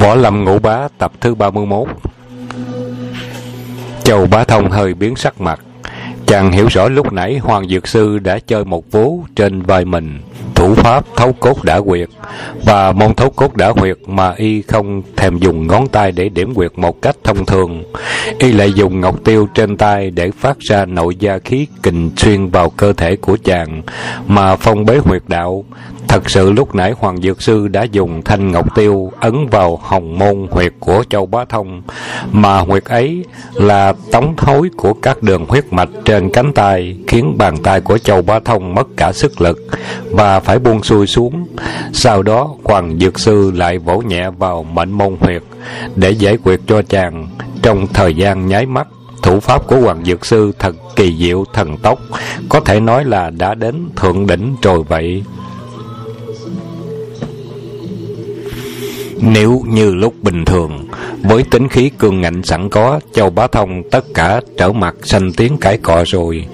Võ Lâm Ngũ Bá, tập thứ 31 Châu Bá Thông hơi biến sắc mặt. Chàng hiểu rõ lúc nãy Hoàng Dược Sư đã chơi một vố trên vai mình. Thủ pháp, thấu cốt đã quyệt. Và môn thấu cốt đã quyệt mà y không thèm dùng ngón tay để điểm quyệt một cách thông thường. Y lại dùng ngọc tiêu trên tay để phát ra nội gia khí kình xuyên vào cơ thể của chàng Mà phong bế huyệt đạo. Thật sự lúc nãy Hoàng Dược Sư đã dùng thanh ngọc tiêu ấn vào hồng môn huyệt của Châu Bá Thông, mà huyệt ấy là tống thối của các đường huyết mạch trên cánh tay, khiến bàn tay của Châu Bá Thông mất cả sức lực và phải buông xuôi xuống. Sau đó, Hoàng Dược Sư lại vỗ nhẹ vào mệnh môn huyệt để giải quyết cho chàng trong thời gian nháy mắt. Thủ pháp của Hoàng Dược Sư thật kỳ diệu thần tốc, có thể nói là đã đến thượng đỉnh rồi vậy. Nếu như lúc bình thường, với tính khí cương ngạnh sẵn có, Châu Bá Thông tất cả trở mặt sanh tiếng cãi cọ rồi.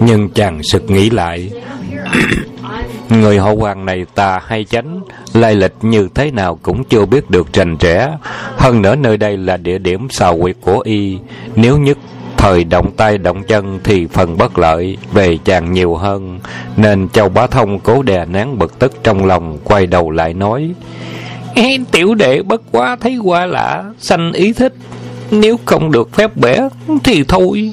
Nhưng chàng sực nghĩ lại, Người họ hoàng này tà hay chánh, lai lịch như thế nào cũng chưa biết được rành rẽ. Hơn nữa nơi đây là địa điểm xào quyệt của y, nếu nhất thời động tay động chân thì phần bất lợi về chàng nhiều hơn. Nên Châu Bá Thông cố đè nén bực tức trong lòng, quay đầu lại nói, Tiểu đệ bất quá thấy qua lạ, sanh ý thích. Nếu không được phép bẻ thì thôi.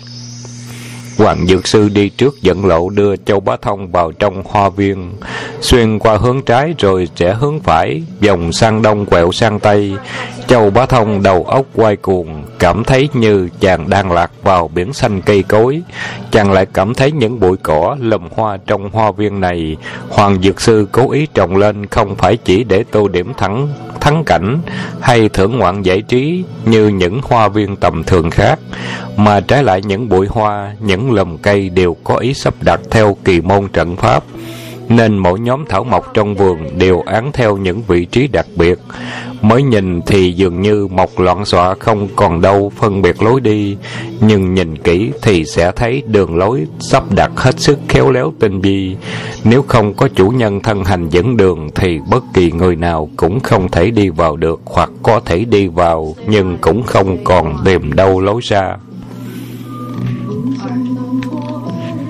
Hoàng Dược Sư đi trước dẫn lộ đưa Châu Bá Thông vào trong hoa viên, xuyên qua hướng trái rồi rẽ hướng phải, vòng sang đông quẹo sang tây. Châu Bá Thông đầu óc quay cuồng, cảm thấy như chàng đang lạc vào biển xanh cây cối. Chàng lại cảm thấy những bụi cỏ lùm hoa trong hoa viên này. Hoàng Dược Sư cố ý trồng lên không phải chỉ để tô điểm thắng thắng cảnh hay thưởng ngoạn giải trí như những hoa viên tầm thường khác, mà trái lại những bụi hoa, những lùm cây đều có ý sắp đặt theo kỳ môn trận pháp nên mỗi nhóm thảo mộc trong vườn đều án theo những vị trí đặc biệt. Mới nhìn thì dường như mọc loạn xọa không còn đâu phân biệt lối đi, nhưng nhìn kỹ thì sẽ thấy đường lối sắp đặt hết sức khéo léo tinh vi. Nếu không có chủ nhân thân hành dẫn đường thì bất kỳ người nào cũng không thể đi vào được hoặc có thể đi vào nhưng cũng không còn tìm đâu lối ra.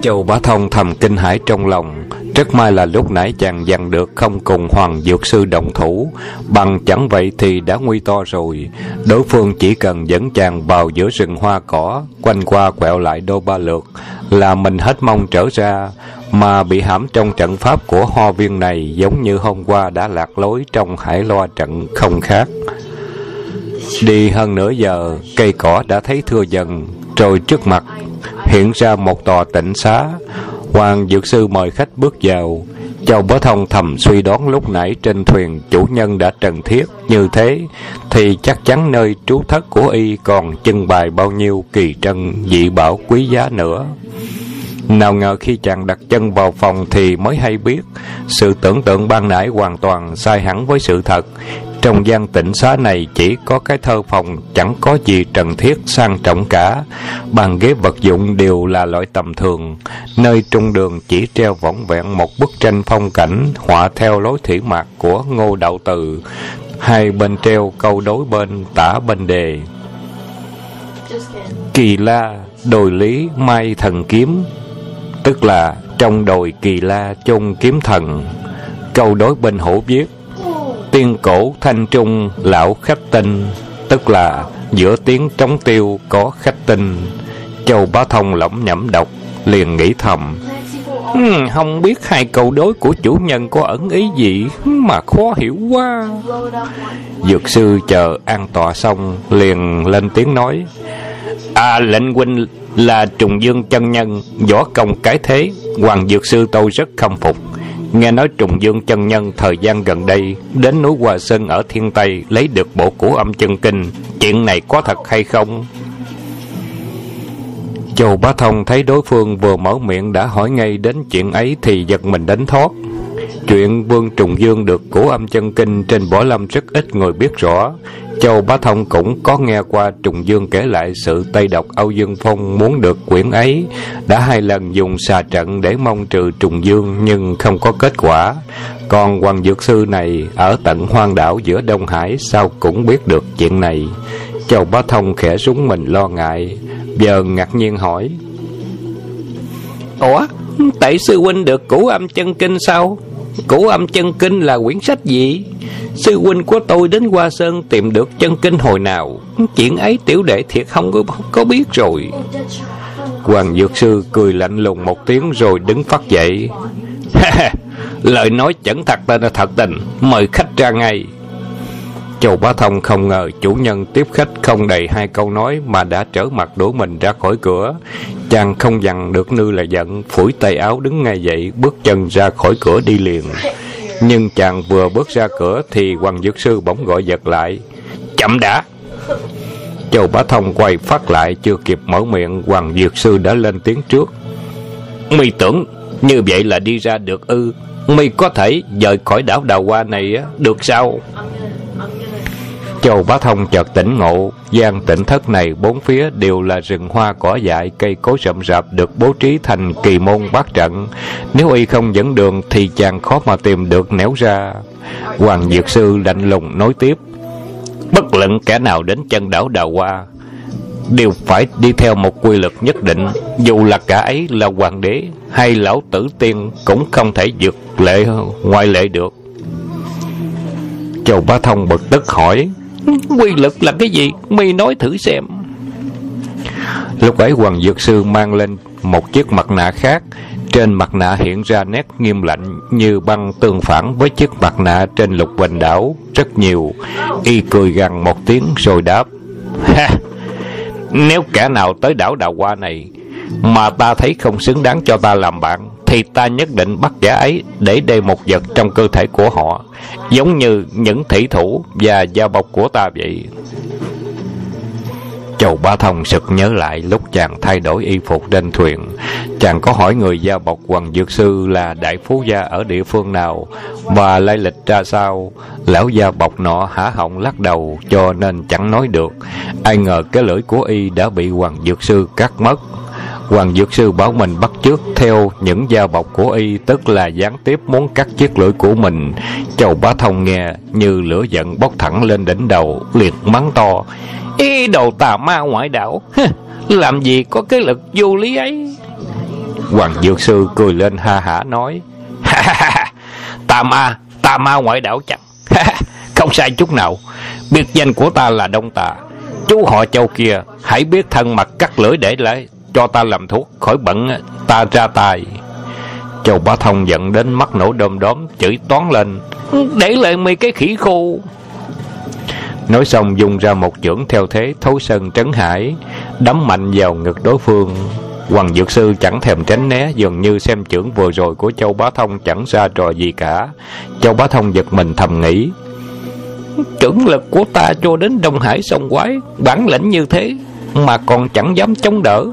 Châu Bá Thông thầm kinh hãi trong lòng rất may là lúc nãy chàng dằn được không cùng Hoàng Dược Sư đồng thủ, bằng chẳng vậy thì đã nguy to rồi. Đối phương chỉ cần dẫn chàng vào giữa rừng hoa cỏ, quanh qua quẹo lại đô ba lượt, là mình hết mong trở ra, mà bị hãm trong trận pháp của ho viên này giống như hôm qua đã lạc lối trong hải loa trận không khác. Đi hơn nửa giờ, cây cỏ đã thấy thưa dần, rồi trước mặt hiện ra một tòa tịnh xá, Hoàng Dược Sư mời khách bước vào. Châu Bá Thông thầm suy đoán lúc nãy trên thuyền chủ nhân đã trần thiết như thế, thì chắc chắn nơi trú thất của y còn trưng bày bao nhiêu kỳ trân dị bảo quý giá nữa. Nào ngờ khi chàng đặt chân vào phòng thì mới hay biết, sự tưởng tượng ban nãy hoàn toàn sai hẳn với sự thật. Trong gian tịnh xá này chỉ có cái thơ phòng chẳng có gì trần thiết sang trọng cả. Bàn ghế vật dụng đều là loại tầm thường. Nơi trung đường chỉ treo võng vẹn một bức tranh phong cảnh họa theo lối thủy mạc của Ngô Đạo Từ. Hai bên treo câu đối bên tả bên đề. Kỳ la, đồi lý, mai thần kiếm. Tức là trong đồi kỳ la chôn kiếm thần. Câu đối bên hổ viết tiên cổ thanh trung lão khách tinh tức là giữa tiếng trống tiêu có khách tinh. Châu bá thông lẩm nhẩm đọc liền nghĩ thầm Hmm, không biết hai câu đối của chủ nhân có ẩn ý gì? Mà khó hiểu quá. Dược sư chờ an tọa xong liền lên tiếng nói À lệnh huynh là trùng dương chân nhân Võ công cái thế Hoàng dược sư tôi rất khâm phục. Nghe nói trùng dương chân nhân thời gian gần đây Đến núi Hòa Sơn ở Thiên Tây Lấy được bộ củ âm chân kinh Chuyện này có thật hay không? Châu Bá Thông thấy đối phương vừa mở miệng đã hỏi ngay đến chuyện ấy thì giật mình đánh thoát. Chuyện Vương Trùng Dương được cổ âm chân kinh trên võ lâm rất ít người biết rõ. Châu Bá Thông cũng có nghe qua Trùng Dương kể lại sự Tây độc Âu Dương Phong muốn được quyển ấy, đã hai lần dùng xà trận để mong trừ Trùng Dương nhưng không có kết quả. Còn Hoàng Dược Sư này ở tận hoang đảo giữa Đông Hải sao cũng biết được chuyện này. Châu Bá Thông khẽ súng mình lo ngại, giờ ngạc nhiên hỏi. Ủa, tại sư huynh được củ âm chân kinh sao? Cổ âm chân kinh là quyển sách gì? Sư huynh của tôi đến Hoa Sơn tìm được chân kinh hồi nào? Chuyện ấy tiểu đệ thiệt không có, không có biết rồi. Hoàng Dược Sư cười lạnh lùng một tiếng rồi đứng phát dậy. Lời nói chẳng thật tên là thật tình. Mời khách ra ngay. Châu Bá Thông không ngờ chủ nhân tiếp khách không đầy hai câu nói mà đã trở mặt đổ mình ra khỏi cửa. Chàng không dằn được nư là giận, phủi tay áo đứng ngay dậy, bước chân ra khỏi cửa đi liền. Nhưng chàng vừa bước ra cửa thì Hoàng Dược Sư bỗng gọi giật lại. Chậm đã! Châu Bá Thông quay phát lại chưa kịp mở miệng, Hoàng Dược Sư đã lên tiếng trước. Mi tưởng như vậy là đi ra được ư. Mi có thể rời khỏi đảo Đào Hoa này được sao? Châu Bá Thông chợt tỉnh ngộ, gian tỉnh thất này bốn phía đều là rừng hoa cỏ dại, cây cối rậm rạp được bố trí thành kỳ môn bát trận. Nếu y không dẫn đường thì chàng khó mà tìm được nẻo ra. Hoàng diệt Sư lạnh lùng nói tiếp. Bất luận kẻ nào đến chân đảo Đào Hoa, đều phải đi theo một quy luật nhất định, dù là cả ấy là hoàng đế hay lão tử tiên cũng không thể vượt lệ ngoại lệ được. Châu Bá Thông bực tức hỏi Quy lực là cái gì? Mi nói thử xem. Lúc ấy Hoàng Dược Sư mang lên một chiếc mặt nạ khác. Trên mặt nạ hiện ra nét nghiêm lạnh Như băng tương phản với chiếc mặt nạ trên lục bình đảo. Rất nhiều. Y cười gằn một tiếng rồi đáp, Ha! Nếu kẻ nào tới đảo Đào Hoa này Mà ta thấy không xứng đáng cho ta làm bạn thì ta nhất định bắt giả ấy để đề một vật trong cơ thể của họ, giống như những thủy thủ và gia bọc của ta vậy. Chầu Ba Thông sực nhớ lại lúc chàng thay đổi y phục trên thuyền. Chàng có hỏi người gia bọc Hoàng Dược Sư là đại phú gia ở địa phương nào và lai lịch ra sao. Lão gia bọc nọ hả họng lắc đầu cho nên chẳng nói được. Ai ngờ cái lưỡi của y đã bị Hoàng Dược Sư cắt mất. Hoàng Dược Sư bảo mình bắt trước theo những dao bọc của y, tức là gián tiếp muốn cắt chiếc lưỡi của mình. Châu Bá Thông nghe như lửa giận bốc thẳng lên đỉnh đầu, liệt mắng to. Ý đầu tà ma ngoại đạo, làm gì có cái lực vô lý ấy? Hoàng Dược Sư cười lên ha hả nói. tà ma, tà ma ngoại đạo chẳng. Không sai chút nào, biệt danh của ta là Đông Tà. Chú họ châu kia, hãy biết thân mặt cắt lưỡi để lại cho ta làm thuốc khỏi bận ta ra tài châu bá thông giận đến mắt nổ đom đóm, chửi toán lên, để lại mấy cái khỉ khô. Nói xong dùng ra một chưởng theo thế thấu sơn trấn hải, đấm mạnh vào ngực đối phương. Hoàng Dược Sư chẳng thèm tránh né, Dường như xem chưởng vừa rồi của Châu Bá Thông Chẳng ra trò gì cả. Châu Bá Thông giật mình thầm nghĩ, Chưởng lực của ta cho đến Đông Hải sông quái, Bản lĩnh như thế Mà còn chẳng dám chống đỡ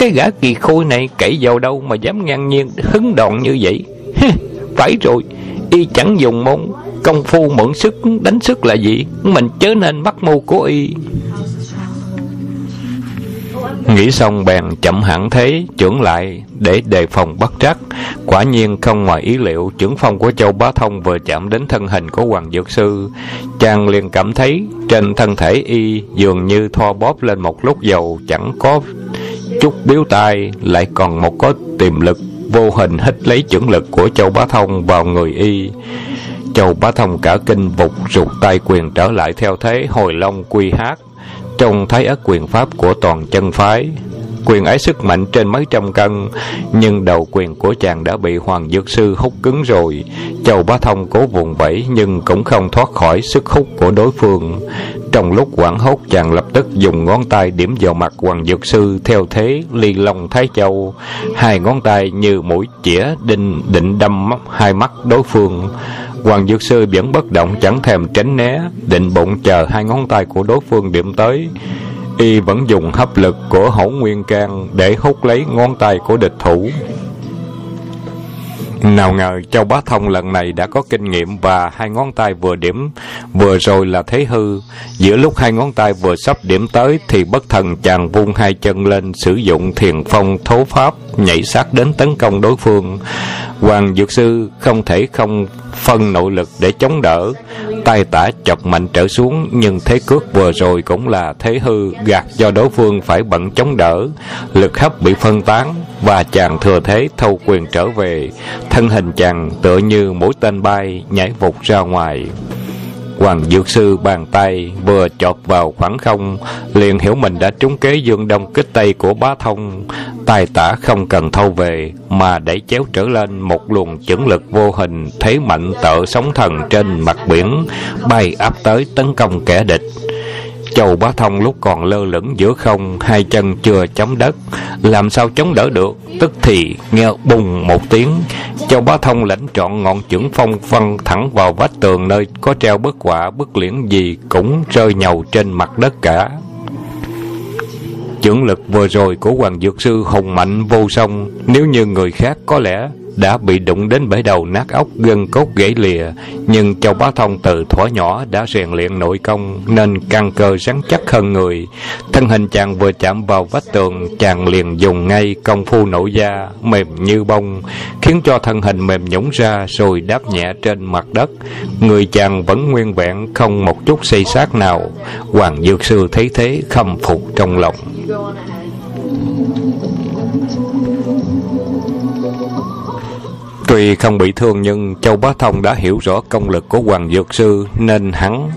cái gã kỳ khôi này cậy vào đâu mà dám ngang nhiên hứng đòn như vậy? Phải rồi, Y chẳng dùng môn. Công phu mượn sức, đánh sức là gì? Mình chớ nên bắt mưu của Y. Nghĩ xong bèn chậm hẳn thế, Trưởng lại để đề phòng bắt trắc. Quả nhiên không ngoài ý liệu, Trưởng phong của Châu Bá Thông vừa chạm đến thân hình của Hoàng Dược Sư. Chàng liền cảm thấy Trên thân thể y dường như thoa bóp lên một lúc dầu Chẳng có chút biếu tai, lại còn một có tiềm lực, vô hình hít lấy chuẩn lực của châu bá thông vào người y. Châu bá thông cả kinh vụt rụt tay quyền trở lại theo thế hồi long quy hát trong thái ất quyền pháp của toàn chân phái. Quyền ấy sức mạnh trên mấy trăm cân, nhưng đầu quyền của chàng đã bị hoàng dược sư hút cứng rồi. Châu bá thông cố vùng vẫy, nhưng cũng không thoát khỏi sức hút của đối phương trong lúc quảng hốt, chàng lập tức dùng ngón tay điểm vào mặt hoàng dược sư. Theo thế, ly long thái châu, hai ngón tay như mũi chĩa đinh định đâm móc hai mắt đối phương. Hoàng dược sư vẫn bất động, chẳng thèm tránh né, định bụng chờ hai ngón tay của đối phương điểm tới. Y vẫn dùng hấp lực của hổ nguyên can để hút lấy ngón tay của địch thủ. Nào ngờ Châu Bá Thông lần này đã có kinh nghiệm và hai ngón tay vừa điểm, vừa rồi là thế hư. Giữa lúc hai ngón tay vừa sắp điểm tới thì bất thần chàng vung hai chân lên sử dụng thiền phong thố pháp nhảy sát đến tấn công đối phương. Hoàng Dược Sư không thể không phân nội lực để chống đỡ. Tay tả chọc mạnh trở xuống, nhưng thế cước vừa rồi cũng là thế hư, gạt cho đối phương phải bận chống đỡ. Lực hấp bị phân tán, và chàng thừa thế thâu quyền trở về. Thân hình chàng tựa như mũi tên bay nhảy vụt ra ngoài. Hoàng Dược Sư bàn tay vừa chọt vào khoảng không, liền hiểu mình đã trúng kế dương đông kích tây của bá thông. Tài tả không cần thâu về, mà đẩy chéo trở lên một luồng chưởng lực vô hình, thế mạnh tợ sóng thần trên mặt biển, bay áp tới tấn công kẻ địch. Châu Bá Thông lúc còn lơ lửng giữa không, hai chân chưa chống đất, làm sao chống đỡ được? Tức thì nghe bùng một tiếng, Châu Bá Thông lãnh trọn ngọn chưởng phong văng thẳng vào vách tường nơi có treo bức quả, bức liễn gì cũng rơi nhầu trên mặt đất cả. Chưởng lực vừa rồi của Hoàng Dược Sư hùng mạnh vô song, nếu như người khác có lẽ đã bị đụng đến bể đầu nát óc gân cốt gãy lìa, nhưng châu bá thông từ thuở nhỏ đã rèn luyện nội công nên căn cơ rắn chắc hơn người. Thân hình chàng vừa chạm vào vách tường, chàng liền dùng ngay công phu nổ da, mềm như bông, khiến cho thân hình mềm nhũng ra rồi đáp nhẹ trên mặt đất. Người chàng vẫn nguyên vẹn, không một chút xây xác nào. Hoàng dược sư thấy thế, khâm phục trong lòng. Tuy không bị thương nhưng Châu Bá Thông đã hiểu rõ công lực của Hoàng Dược Sư nên hắn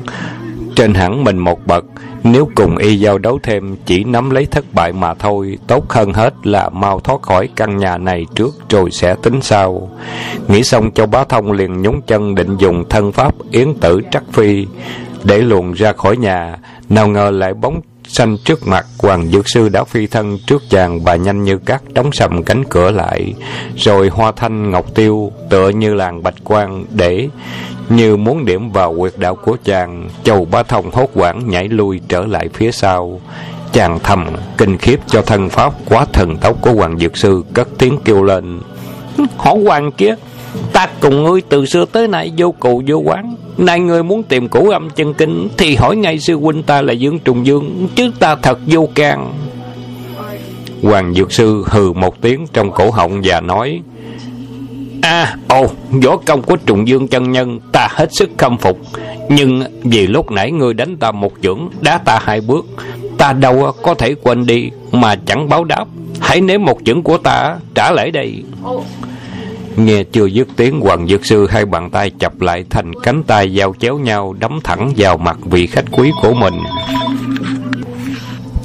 trên hẳn mình một bậc. Nếu cùng y giao đấu thêm chỉ nắm lấy thất bại mà thôi, tốt hơn hết là mau thoát khỏi căn nhà này trước rồi sẽ tính sau. Nghĩ xong Châu Bá Thông liền nhúng chân định dùng thân pháp yến tử trắc phi để luồn ra khỏi nhà. Nào ngờ lại bóng xanh trước mặt, hoàng dược sư đã phi thân trước chàng và nhanh như cắt đóng sầm cánh cửa lại, rồi hoa thanh ngọc tiêu tựa như làng bạch quang để như muốn điểm vào quyệt đạo của chàng. Chầu ba thông hốt quảng nhảy lui trở lại phía sau. Chàng thầm kinh khiếp cho thân pháp quá thần tốc của hoàng dược sư, cất tiếng kêu lên. Hổ hoàng kia, ta cùng ngươi từ xưa tới nay vô cụ vô quán nay người muốn tìm cổ âm chân kinh thì hỏi ngay sư huynh ta là dương trùng dương chứ ta thật vô can hoàng dược sư hừ một tiếng trong cổ họng và nói À, ồ, võ công của Trùng Dương chân nhân ta hết sức khâm phục. Nhưng vì lúc nãy ngươi đánh ta một chưởng, đá ta hai bước, ta đâu có thể quên đi mà chẳng báo đáp. Hãy nếm một chưởng của ta trả lại đây. Nghe chưa dứt tiếng Hoàng Dược Sư hai bàn tay chập lại thành cánh tay giao chéo nhau đấm thẳng vào mặt vị khách quý của mình.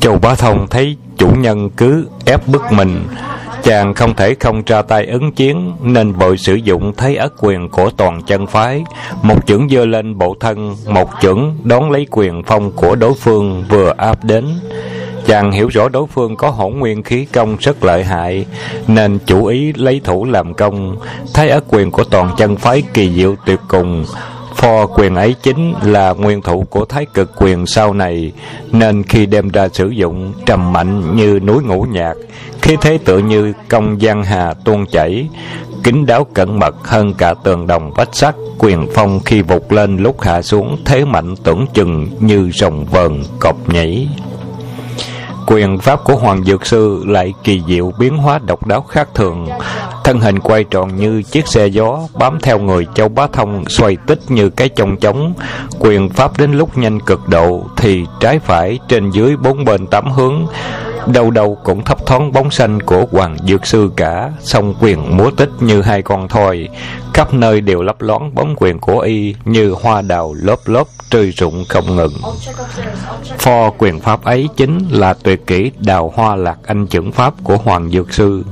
Châu Bá Thông thấy chủ nhân cứ ép bức mình, chàng không thể không ra tay ứng chiến nên vội sử dụng thấy ất quyền của toàn chân phái, một chưởng dơ lên bộ thân, một chưởng đón lấy quyền phong của đối phương vừa áp đến. Chàng hiểu rõ đối phương có hỗn nguyên khí công rất lợi hại, nên chủ ý lấy thủ làm công. thấy ở quyền của toàn chân phái kỳ diệu tuyệt cùng. phò quyền ấy chính là nguyên thủ của thái cực quyền sau này, nên khi đem ra sử dụng trầm mạnh như núi ngũ nhạc, khí thế tựa như công giang hà tuôn chảy, kính đáo cẩn mật hơn cả tường đồng vách sắt, quyền phong khi vụt lên lúc hạ xuống thế mạnh tưởng chừng như rồng vờn cọp nhảy. Quyền pháp của Hoàng Dược Sư lại kỳ diệu biến hóa độc đáo khác thường. Thân hình quay tròn như chiếc xe gió, bám theo người châu bá thông, xoay tích như cái chong chống. Quyền pháp đến lúc nhanh cực độ, thì trái phải, trên dưới bốn bên tám hướng. Đâu đâu cũng thấp thoáng bóng xanh của Hoàng Dược Sư cả, song quyền múa tích như hai con thoi. Khắp nơi đều lấp loáng bóng quyền của y như hoa đào lớp lớp trời rụng không ngừng. Pho quyền pháp ấy chính là tuyệt kỹ đào hoa lạc anh chuẩn pháp của Hoàng Dược Sư.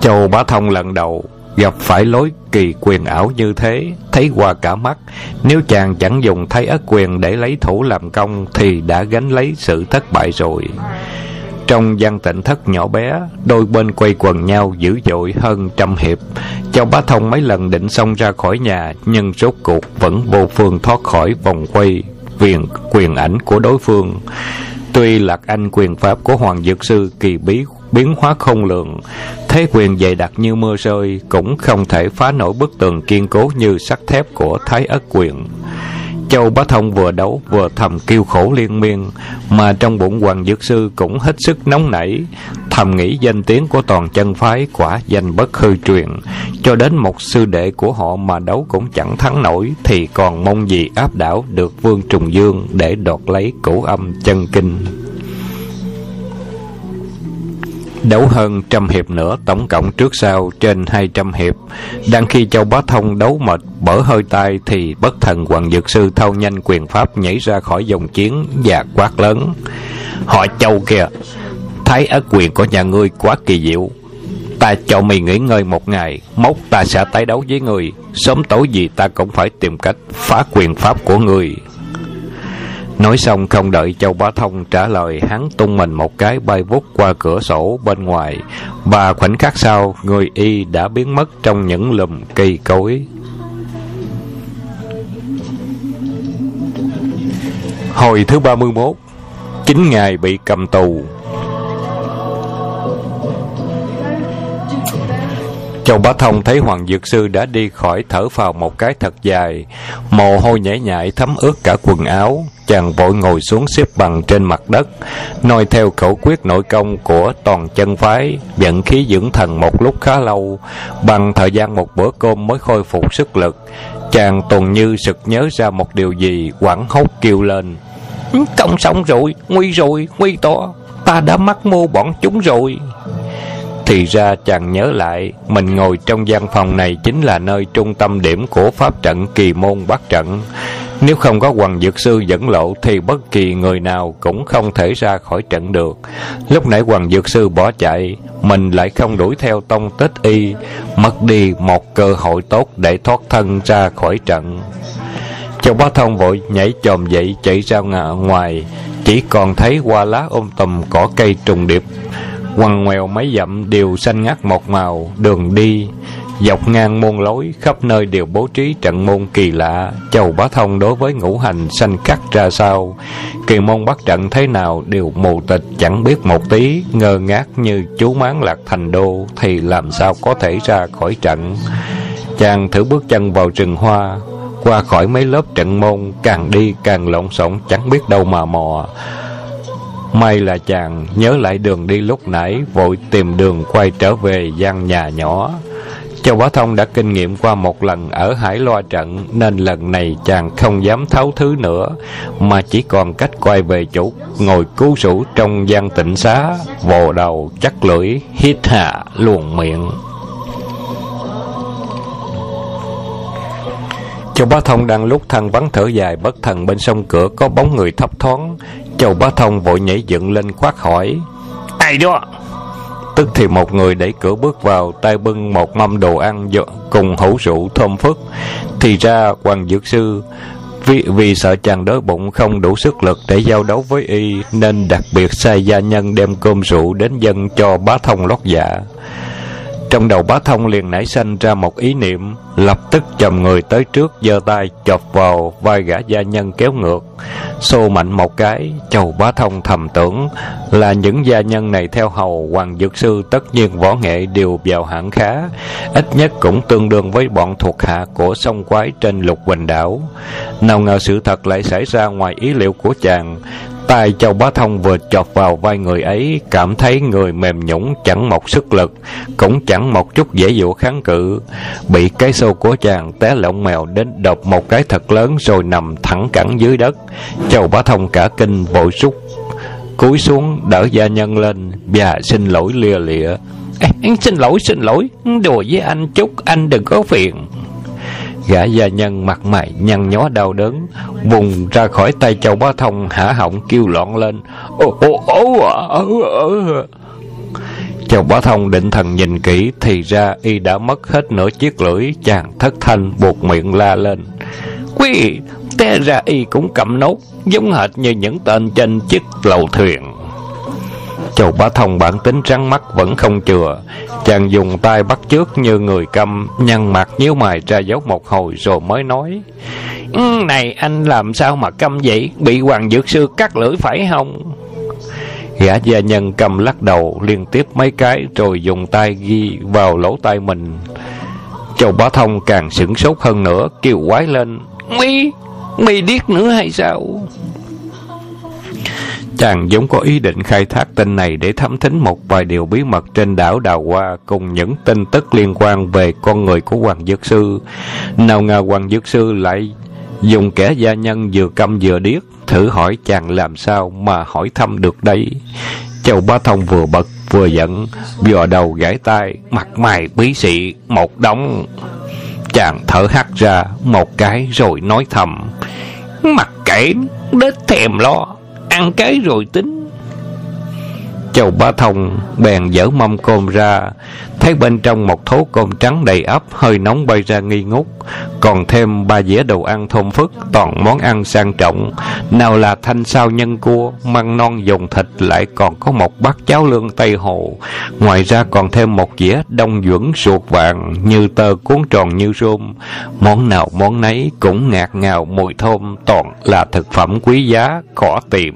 Châu Bá Thông lần đầu gặp phải lối kỳ quyền ảo như thế, thấy qua cả mắt. Nếu chàng chẳng dùng thấy ất quyền để lấy thủ làm công thì đã gánh lấy sự thất bại rồi. Trong gian tịnh thất nhỏ bé, đôi bên quay quần nhau dữ dội hơn trăm hiệp. Châu Bá Thông mấy lần định xông ra khỏi nhà, nhưng rốt cuộc vẫn vô phương thoát khỏi vòng quay quyền quyền ảnh của đối phương. Tuy lạc anh quyền pháp của Hoàng Dược Sư kỳ bí biến hóa không lường thế quyền dày đặc như mưa rơi cũng không thể phá nổi bức tường kiên cố như sắt thép của thái ất quyền. Châu Bá Thông vừa đấu vừa thầm kêu khổ liên miên, mà trong bụng Hoàng Dược Sư cũng hết sức nóng nảy, thầm nghĩ danh tiếng của toàn chân phái quả danh bất hư truyền, cho đến một sư đệ của họ mà đấu cũng chẳng thắng nổi, thì còn mong gì áp đảo được Vương Trùng Dương để đoạt lấy cổ âm chân kinh. Đấu hơn trăm hiệp nữa, tổng cộng trước sau trên hai trăm hiệp. Đang khi Châu Bá Thông đấu mệt, bở hơi tay thì bất thần Hoàng Dược Sư thâu nhanh quyền pháp nhảy ra khỏi dòng chiến và quát lớn. Họ Châu kìa, thái ất quyền của nhà ngươi quá kỳ diệu. Ta cho mày nghỉ ngơi một ngày, mốt ta sẽ tái đấu với người. Sớm tối gì ta cũng phải tìm cách phá quyền pháp của người. Nói xong, không đợi Châu Bá Thông trả lời, Hắn tung mình một cái bay vút qua cửa sổ bên ngoài. Và khoảnh khắc sau, Người y đã biến mất trong những lùm cây cối. Hồi thứ 31 9 ngày bị cầm tù. Châu Bá Thông thấy Hoàng Dược Sư đã đi khỏi thở vào một cái thật dài Mồ hôi nhễ nhại thấm ướt cả quần áo Chàng vội ngồi xuống xếp bằng trên mặt đất noi theo khẩu quyết nội công của toàn chân phái Dẫn khí dưỡng thần một lúc khá lâu Bằng thời gian một bữa cơm mới khôi phục sức lực. Chàng tuần như sực nhớ ra một điều gì quảng hốt kêu lên. Công xong rồi, nguy rồi, nguy to Ta đã mắc mô bọn chúng rồi thì ra chàng nhớ lại, Mình ngồi trong gian phòng này Chính là nơi trung tâm điểm của pháp trận Kỳ môn bắt trận. Nếu không có hoàng dược sư dẫn lộ Thì bất kỳ người nào cũng không thể ra khỏi trận được. Lúc nãy hoàng dược sư bỏ chạy, Mình lại không đuổi theo tông tích y, Mất đi một cơ hội tốt Để thoát thân ra khỏi trận. Châu Bá Thông vội nhảy chồm dậy chạy ra ngoài, Chỉ còn thấy qua lá ôm tùm cỏ cây trùng điệp quằn ngoèo mấy dặm đều xanh ngắt một màu, đường đi, dọc ngang môn lối, khắp nơi đều bố trí trận môn kỳ lạ. Chầu bá thông đối với ngũ hành xanh cắt ra sao? Kỳ môn bắt trận thế nào đều mù tịch, chẳng biết một tí. Ngơ ngác như chú máng lạc thành đô, thì làm sao có thể ra khỏi trận? Chàng thử bước chân vào rừng hoa, qua khỏi mấy lớp trận môn, càng đi càng lộn xộn, chẳng biết đâu mà mò. May là chàng nhớ lại đường đi lúc nãy, Vội tìm đường quay trở về gian nhà nhỏ. Châu Bá Thông đã kinh nghiệm qua một lần ở Hải Loa trận, Nên lần này chàng không dám tháo thứ nữa, Mà chỉ còn cách quay về chủ Ngồi cứu sủ trong gian tịnh xá Vồ đầu chắc lưỡi, Hít hạ luồn miệng. Châu Bá Thông đang lúc thăng vắng thở dài, bất thần bên sông cửa có bóng người thấp thoáng. Châu Bá Thông vội nhảy dựng lên khoát hỏi. Ai đó? Tức thì một người đẩy cửa bước vào tay bưng một mâm đồ ăn cùng hữu rượu thơm phức. Thì ra Hoàng Dược Sư vì, vì sợ chàng đói bụng không đủ sức lực để giao đấu với y Nên đặc biệt sai gia nhân đem cơm rượu đến dân cho bá thông lót dạ trong đầu bá thông liền nảy sanh ra một ý niệm, Lập tức chầm người tới trước, giơ tay chọc vào vai gã gia nhân kéo ngược. Xô mạnh một cái, Chầu bá thông thầm tưởng Là những gia nhân này theo hầu Hoàng Dược Sư tất nhiên võ nghệ đều vào hạng khá, Ít nhất cũng tương đương với bọn thuộc hạ của sông quái trên lục quỳnh đảo. Nào ngờ sự thật lại xảy ra ngoài ý liệu của chàng tay châu bá thông vừa chọt vào vai người ấy, cảm thấy người mềm nhũng chẳng một sức lực, cũng chẳng một chút dễ dụ kháng cự. Bị cái xô của chàng té lộn mèo đến đập một cái thật lớn rồi nằm thẳng cẳng dưới đất. Châu bá thông cả kinh vội rút cúi xuống đỡ gia nhân lên. Và xin lỗi lia lịa. Xin lỗi xin lỗi. Đùa với anh chút, anh đừng có phiền. Gã gia nhân mặt mày nhăn nhó đau đớn, Vùng ra khỏi tay châu bá thông Hả họng kêu loạn lên. Ô ô ô ô. Châu bá thông định thần nhìn kỹ, Thì ra y đã mất hết nửa chiếc lưỡi, Chàng thất thanh buộc miệng la lên. Quý, Té ra y cũng cầm nốt, Giống hệt như những tên trên chiếc lầu thuyền. Châu Bá Thông bản tính rắn mắt vẫn không chừa. Chàng dùng tay bắt trước như người câm Nhăn mặt nhíu mày ra dấu một hồi rồi mới nói ừ, Này anh làm sao mà câm vậy? Bị Hoàng Dược Sư cắt lưỡi phải không? Gã gia nhân cầm lắc đầu liên tiếp mấy cái Rồi dùng tay ghi vào lỗ tai mình. Châu Bá Thông càng sửng sốt hơn nữa Kêu quái lên Mi, mi điếc nữa hay sao? Chàng giống có ý định khai thác tin này để thẩm thính một vài điều bí mật trên đảo Đào Hoa cùng những tin tức liên quan về con người của Hoàng Dược Sư. Nào ngờ Hoàng Dược Sư lại dùng kẻ gia nhân vừa câm vừa điếc thử hỏi chàng làm sao mà hỏi thăm được đây. Châu Bá Thông vừa bật vừa giận, vò đầu gãi tay, mặt mày bí xị, một đống. Chàng thở hắt ra một cái rồi nói thầm. Mặt kể, đết thèm lo ăn cái rồi tính. Châu Bá Thông bèn dở mâm cơm ra Thấy bên trong một thố cơm trắng đầy ấp Hơi nóng bay ra nghi ngút. Còn thêm ba dĩa đồ ăn thơm phức, Toàn món ăn sang trọng. Nào là thanh sao nhân cua, Măng non dùng thịt, Lại còn có một bát cháo lương Tây Hồ. Ngoài ra còn thêm một dĩa đông dưỡng ruột vàng, Như tơ cuốn tròn như rôm. Món nào món nấy cũng ngạt ngào mùi thơm, Toàn là thực phẩm quý giá, Khó tìm.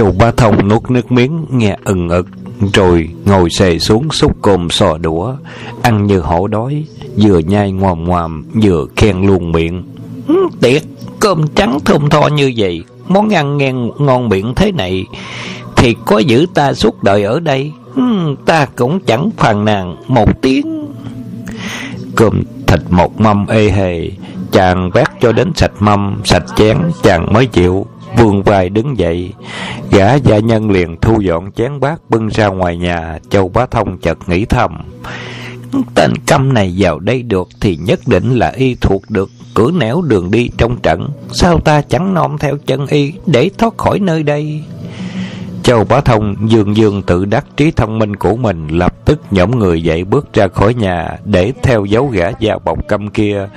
Châu Bá Thông nuốt nước miếng, nghe ừng ực, Rồi ngồi xề xuống xúc cơm sò đũa, Ăn như hổ đói, Vừa nhai ngoàm ngoàm, Vừa khen luôn miệng. Tiệt, Cơm trắng thơm tho như vậy, Món ăn nghe ngon miệng thế này, Thì có giữ ta suốt đời ở đây? Ta cũng chẳng phàn nàn Một tiếng. Cơm thịt một mâm ê hề, Chàng vét cho đến sạch mâm, Sạch chén, chàng mới chịu. Vương vai đứng dậy. Gã gia nhân liền thu dọn chén bát Bưng ra ngoài nhà, Châu Bá Thông chợt nghĩ thầm. Tên câm này vào đây được Thì nhất định là y thuộc được Cửa nẻo đường đi trong trận. Sao ta chẳng nom theo chân y Để thoát khỏi nơi đây? Châu Bá Thông dương dương tự đắc trí thông minh của mình lập tức nhổm người dậy bước ra khỏi nhà để theo dấu gã già bọc câm kia.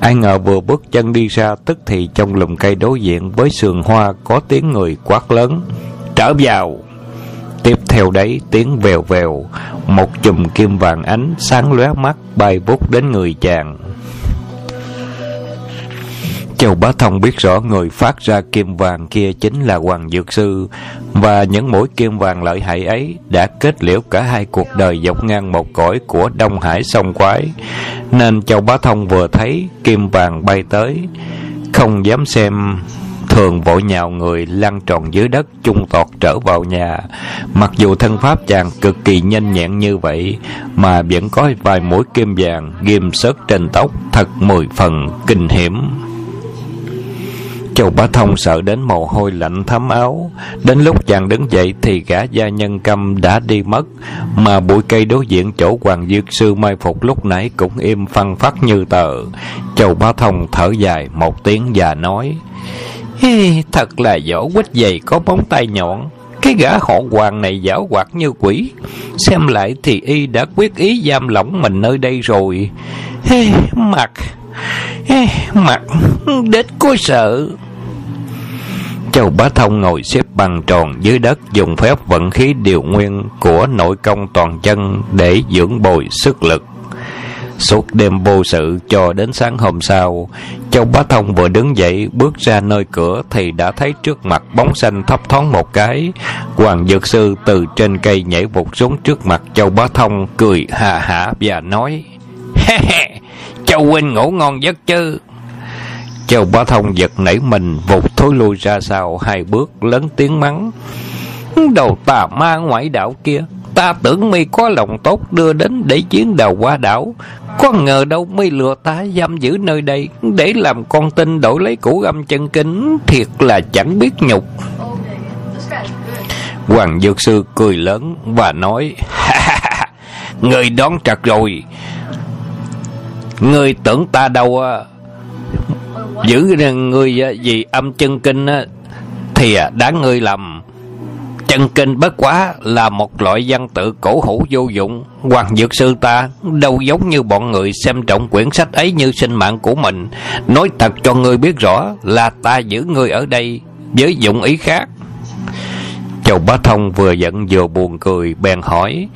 Ai ngờ vừa bước chân đi ra tức thì trong lùm cây đối diện với sườn hoa có tiếng người quát lớn. Trở vào! Tiếp theo đấy tiếng vèo vèo, một chùm kim vàng ánh sáng lóe mắt bay vút đến người chàng. Châu Bá Thông biết rõ người phát ra kim vàng kia chính là Hoàng Dược Sư, và những mũi kim vàng lợi hại ấy đã kết liễu cả hai cuộc đời dọc ngang một cõi của Đông Hải sông quái nên Châu Bá Thông vừa thấy kim vàng bay tới, không dám xem thường vội nhào người lăn tròn dưới đất chung tọt trở vào nhà. Mặc dù thân pháp chàng cực kỳ nhanh nhẹn như vậy, mà vẫn có vài mũi kim vàng ghim sớt trên tóc, thật mười phần kinh hiểm. Châu Bá Thông sợ đến mồ hôi lạnh thấm áo. Đến lúc chàng đứng dậy Thì gã gia nhân câm đã đi mất Mà bụi cây đối diện chỗ Hoàng Dược Sư mai phục lúc nãy Cũng im phăng phát như tờ. Châu Bá Thông thở dài một tiếng và nói Hi, Thật là võ quýt dày có bóng tay nhọn. Cái gã họ hoàng này giảo hoạt như quỷ. Xem lại thì y đã quyết ý giam lỏng mình nơi đây rồi. Ê, Mặt. Mặt. Đến có sợ. Châu Bá Thông ngồi xếp bằng tròn dưới đất dùng phép vận khí điều nguyên của nội công toàn chân để dưỡng bồi sức lực. Suốt đêm vô sự cho đến sáng hôm sau, Châu Bá Thông vừa đứng dậy bước ra nơi cửa thì đã thấy trước mặt bóng xanh thấp thoáng một cái. Hoàng Dược Sư từ trên cây nhảy vụt xuống trước mặt Châu Bá Thông cười hà hả và nói Châu huynh ngủ ngon giấc chứ Châu Bá Thông giật nảy mình vụt thối lui ra sau hai bước lớn tiếng mắng. Đầu tà ma ngoại đạo kia, ta tưởng mi có lòng tốt đưa đến để chiến đầu qua đảo. Có ngờ đâu mi lừa ta giam giữ nơi đây để làm con tin đổi lấy củ âm chân kính, thiệt là chẳng biết nhục. Hoàng Dược Sư cười lớn và nói Người đón trật rồi Người tưởng ta đâu giữ người gì âm chân kinh thì à, đáng ngươi lầm chân kinh bất quá là một loại văn tự cổ hữu vô dụng hoàng dược sư ta đâu giống như bọn người xem trọng quyển sách ấy như sinh mạng của mình nói thật cho ngươi biết rõ là ta giữ ngươi ở đây với dụng ý khác Châu Bá Thông vừa giận vừa buồn cười, bèn hỏi.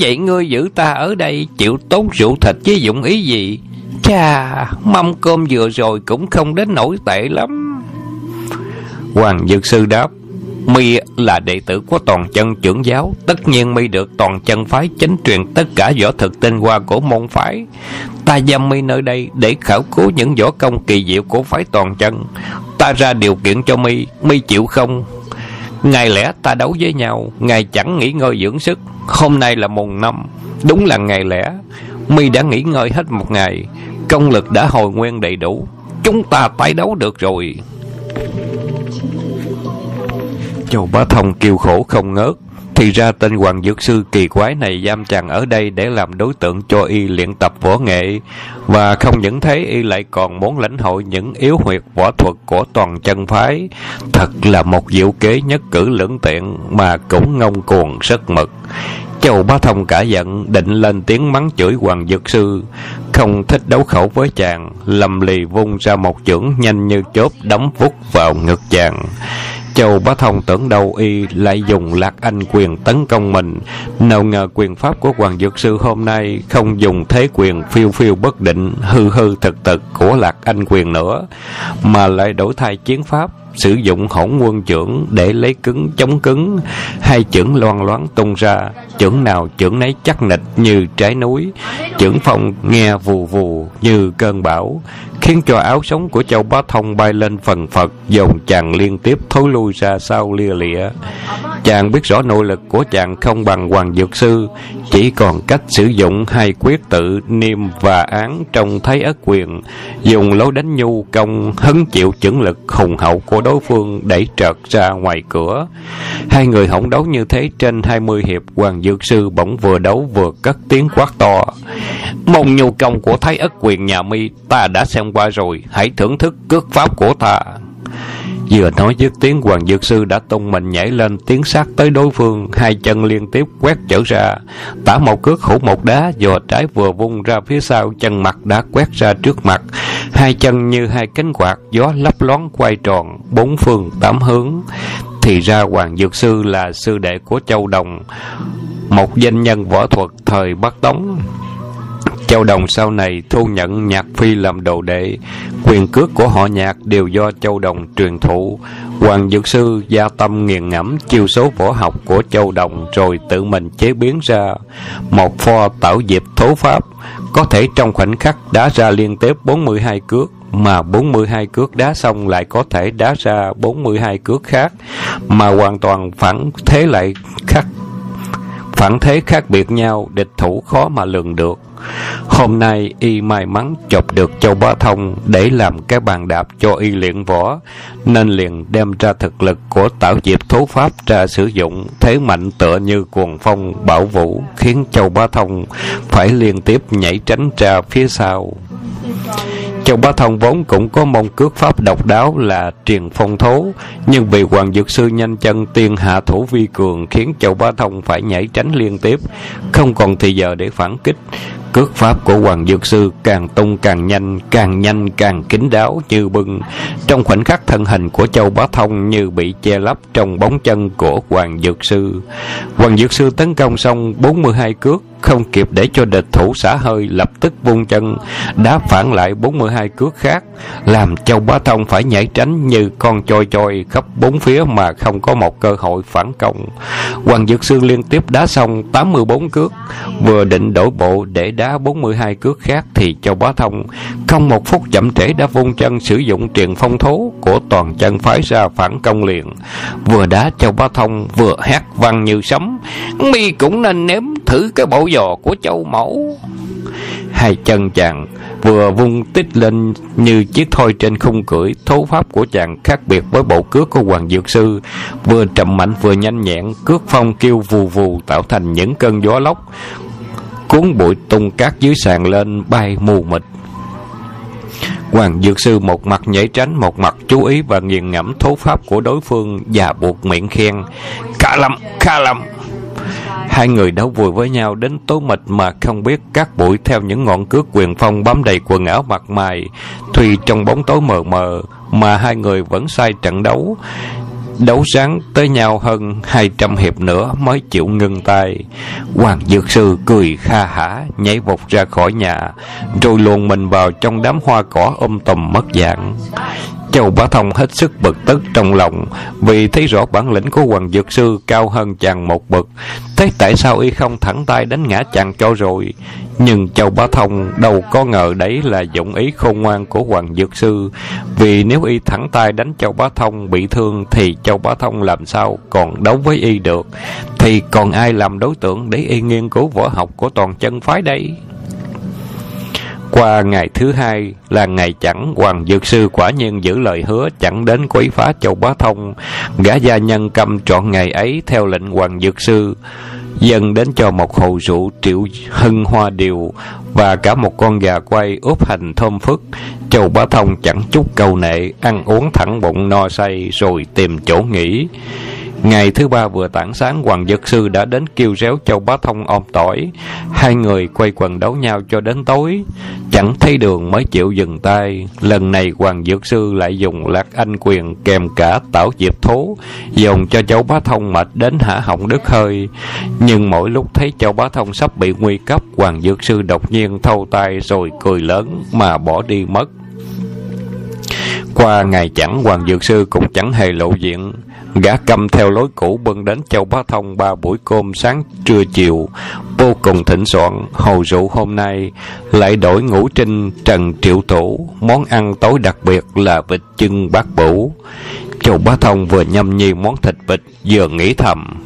Vậy ngươi giữ ta ở đây chịu tốn rượu thịt với dụng ý gì? Chà, mâm cơm vừa rồi cũng không đến nổi tệ lắm. Hoàng Dược Sư đáp, mi là đệ tử của toàn chân trưởng giáo tất nhiên mi được toàn chân phái chánh truyền tất cả võ thực tinh hoa của môn phái. Ta giam mi nơi đây để khảo cứu những võ công kỳ diệu của phái toàn chân. Ta ra điều kiện cho mi mi chịu không? Ngày lẽ ta đấu với nhau ngày chẳng nghỉ ngơi dưỡng sức. Hôm nay là mùng năm đúng là ngày lẽ. Mi đã nghỉ ngơi hết một ngày công lực đã hồi nguyên đầy đủ chúng ta tái đấu được rồi Châu Bá Thông kêu khổ không ngớt. Thì ra tên Hoàng Dược Sư kỳ quái này giam chàng ở đây để làm đối tượng cho y luyện tập võ nghệ. Và không những thế, y lại còn muốn lãnh hội những yếu huyệt võ thuật của toàn chân phái. Thật là một diệu kế nhất cử lưỡng tiện mà cũng ngông cuồng rất mực. Châu Bá Thông cả giận định lên tiếng mắng chửi Hoàng Dược Sư. Không thích đấu khẩu với chàng Lầm lì vung ra một chưởng nhanh như chớp đấm vút vào ngực chàng. Châu Bá Thông tưởng đầu y lại dùng lạc anh quyền tấn công mình. Nào ngờ quyền pháp của Hoàng Dược Sư hôm nay không dùng thế quyền phiêu phiêu bất định, hư hư thực thực của lạc anh quyền nữa, mà lại đổi thay chiến pháp sử dụng hỗn quân trưởng để lấy cứng, chống cứng. Hai chưởng loan loáng tung ra. Chưởng nào chưởng nấy chắc nịch như trái núi. Chưởng phong nghe vù vù như cơn bão, khiến cho áo sống của châu bá thông bay lên phần phật, dồn chàng liên tiếp thối lui ra sau lia lịa. Chàng biết rõ nội lực của chàng không bằng hoàng dược sư, chỉ còn cách sử dụng hai quyết tự niêm và án trong thấy ất quyền, dùng lối đánh nhu công hứng chịu chưởng lực hùng hậu của đối phương đẩy trợt ra ngoài cửa hai người hỏng đấu như thế trên hai mươi hiệp hoàng dược sư bỗng vừa đấu vừa cất tiếng quát to môn nhu công của thái ất quyền nhà mi ta đã xem qua rồi hãy thưởng thức cước pháp của ta Vừa nói dứt tiếng Hoàng Dược Sư đã tung mình nhảy lên tiến sát tới đối phương, hai chân liên tiếp quét trở ra. Tả một cước hủ một đá, Vừa trái vừa vung ra phía sau, chân mặt đã quét ra trước mặt. Hai chân như hai cánh quạt, gió lấp loáng quay tròn, bốn phương tám hướng. Thì ra Hoàng Dược Sư là sư đệ của Châu Đồng, một danh nhân võ thuật thời Bắc Tống. Châu Đồng sau này thu nhận Nhạc Phi làm đồ đệ, quyền cước của họ Nhạc đều do Châu Đồng truyền thụ. Hoàng Dược Sư gia tâm nghiền ngẫm chiêu số võ học của Châu Đồng rồi tự mình chế biến ra một pho tạo diệp thố pháp, có thể trong khoảnh khắc đá ra liên tiếp 42 cước, mà 42 cước đá xong lại có thể đá ra 42 cước khác, mà hoàn toàn phản thế lại khác, phản thế khác biệt nhau, địch thủ khó mà lường được. Hôm nay y may mắn chọc được Châu Bá Thông để làm cái bàn đạp cho y luyện võ, nên liền đem ra thực lực của tạo diệp thố pháp ra sử dụng, thế mạnh tựa như cuồng phong bảo vũ, khiến Châu Bá Thông phải liên tiếp nhảy tránh ra phía sau. Châu Bá Thông vốn cũng có mong cước pháp độc đáo là truyền phong thố, nhưng vì Hoàng Dược Sư nhanh chân tiên hạ thủ vi cường khiến Châu Bá Thông phải nhảy tránh liên tiếp, không còn thì giờ để phản kích. Cước pháp của Hoàng Dược Sư càng tung càng nhanh, càng nhanh càng kín đáo như bưng. Trong khoảnh khắc thân hình của Châu Bá Thông như bị che lấp trong bóng chân của Hoàng Dược Sư. Hoàng Dược Sư tấn công xong 42 cước, không kịp để cho địch thủ xả hơi, lập tức vung chân, đá phản lại 42 cước khác, làm châu bá thông phải nhảy tránh như con choi choi khắp bốn phía mà không có một cơ hội phản công. Hoàng dược xương liên tiếp đá xong 84 cước, vừa định đổi bộ để đá 42 cước khác thì châu bá thông không một phút chậm trễ đã vung chân sử dụng truyền phong thố của toàn chân phái ra phản công liền. Vừa đá, châu bá thông vừa hát vang như sấm, mi cũng nên nếm thử cái bộ giò của châu mẫu hai chân chàng vừa vung tích lên như chiếc thoi trên khung cưỡi thố pháp của chàng khác biệt với bộ cước của hoàng dược sư vừa trầm mạnh vừa nhanh nhẹn cước phong kêu vù vù tạo thành những cơn gió lốc cuốn bụi tung cát dưới sàn lên bay mù mịt Hoàng Dược Sư một mặt nhảy tránh, một mặt chú ý và nghiền ngẫm thố pháp của đối phương và buộc miệng khen. Khá lắm, khá lắm. Hai người đã vui với nhau đến tối mịt mà không biết các bụi theo những ngọn cước quyền phong bám đầy quần áo mặt mày. Thùy trong bóng tối mờ mờ mà hai người vẫn sai trận đấu. đấu sáng tới nhau hơn hai trăm hiệp nữa mới chịu ngưng tay. Hoàng Dược Sư cười kha hả, nhảy vọt ra khỏi nhà, rồi luồn mình vào trong đám hoa cỏ ôm tùm mất dạng. Châu Bá Thông hết sức bực tức trong lòng, vì thấy rõ bản lĩnh của Hoàng Dược Sư cao hơn chàng một bậc. Thế tại sao y không thẳng tay đánh ngã chàng cho rồi? Nhưng Châu Bá Thông đâu có ngờ đấy là dụng ý khôn ngoan của Hoàng Dược Sư. Vì nếu y thẳng tay đánh Châu Bá Thông bị thương, thì Châu Bá Thông làm sao còn đấu với y được? Thì còn ai làm đối tượng để y nghiên cứu võ học của toàn chân phái đây? Qua ngày thứ hai là ngày chẳng, Hoàng Dược Sư quả nhiên giữ lời hứa chẳng đến quấy phá Châu Bá Thông. Gã gia nhân cầm trọn ngày ấy theo lệnh Hoàng Dược Sư, dần đến cho một hồ rượu triệu hưng hoa điều và cả một con gà quay ướp hành thơm phức. Châu Bá Thông chẳng chút câu nệ, ăn uống thẳng bụng no say rồi tìm chỗ nghỉ. Ngày thứ ba vừa tảng sáng, Hoàng Dật Sư đã đến kêu réo Châu Bá Thông ôm tỏi. Hai người quay quần đấu nhau cho đến tối. Chẳng thấy đường mới chịu dừng tay. Lần này Hoàng Dược Sư lại dùng lạc anh quyền kèm cả tảo diệp thố, dùng cho Châu Bá Thông mệt đến hả họng đứt hơi. Nhưng mỗi lúc thấy Châu Bá Thông sắp bị nguy cấp, Hoàng Dược Sư đột nhiên thâu tay rồi cười lớn mà bỏ đi mất. Qua ngày chẳng, Hoàng Dược Sư cũng chẳng hề lộ diện. Gã cầm theo lối cũ bưng đến Châu Bá Thông ba buổi cơm sáng trưa chiều, vô cùng thịnh soạn. Hồ rượu hôm nay lại đổi ngũ trinh trần triệu tổ, món ăn tối đặc biệt là vịt chưng bát bủ. Châu Bá Thông vừa nhâm nhi món thịt vịt, vừa nghĩ thầm.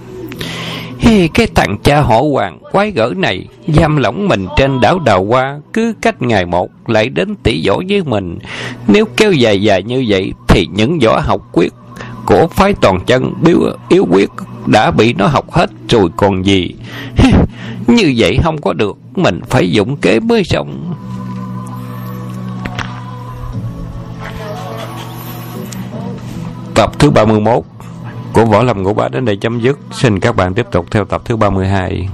Hi, cái thằng cha họ hoàng quái gở này giam lỏng mình trên đảo đào hoa cứ cách ngày một lại đến tỷ võ với mình. Nếu kéo dài dài như vậy thì những võ học quyết của phái toàn chân biếu yếu quyết đã bị nó học hết rồi còn gì. Như vậy không có được mình phải dụng kế mới xong. Tập thứ 31 của Võ Lâm Ngũ Bá đến đây chấm dứt. Xin các bạn tiếp tục theo tập thứ 32.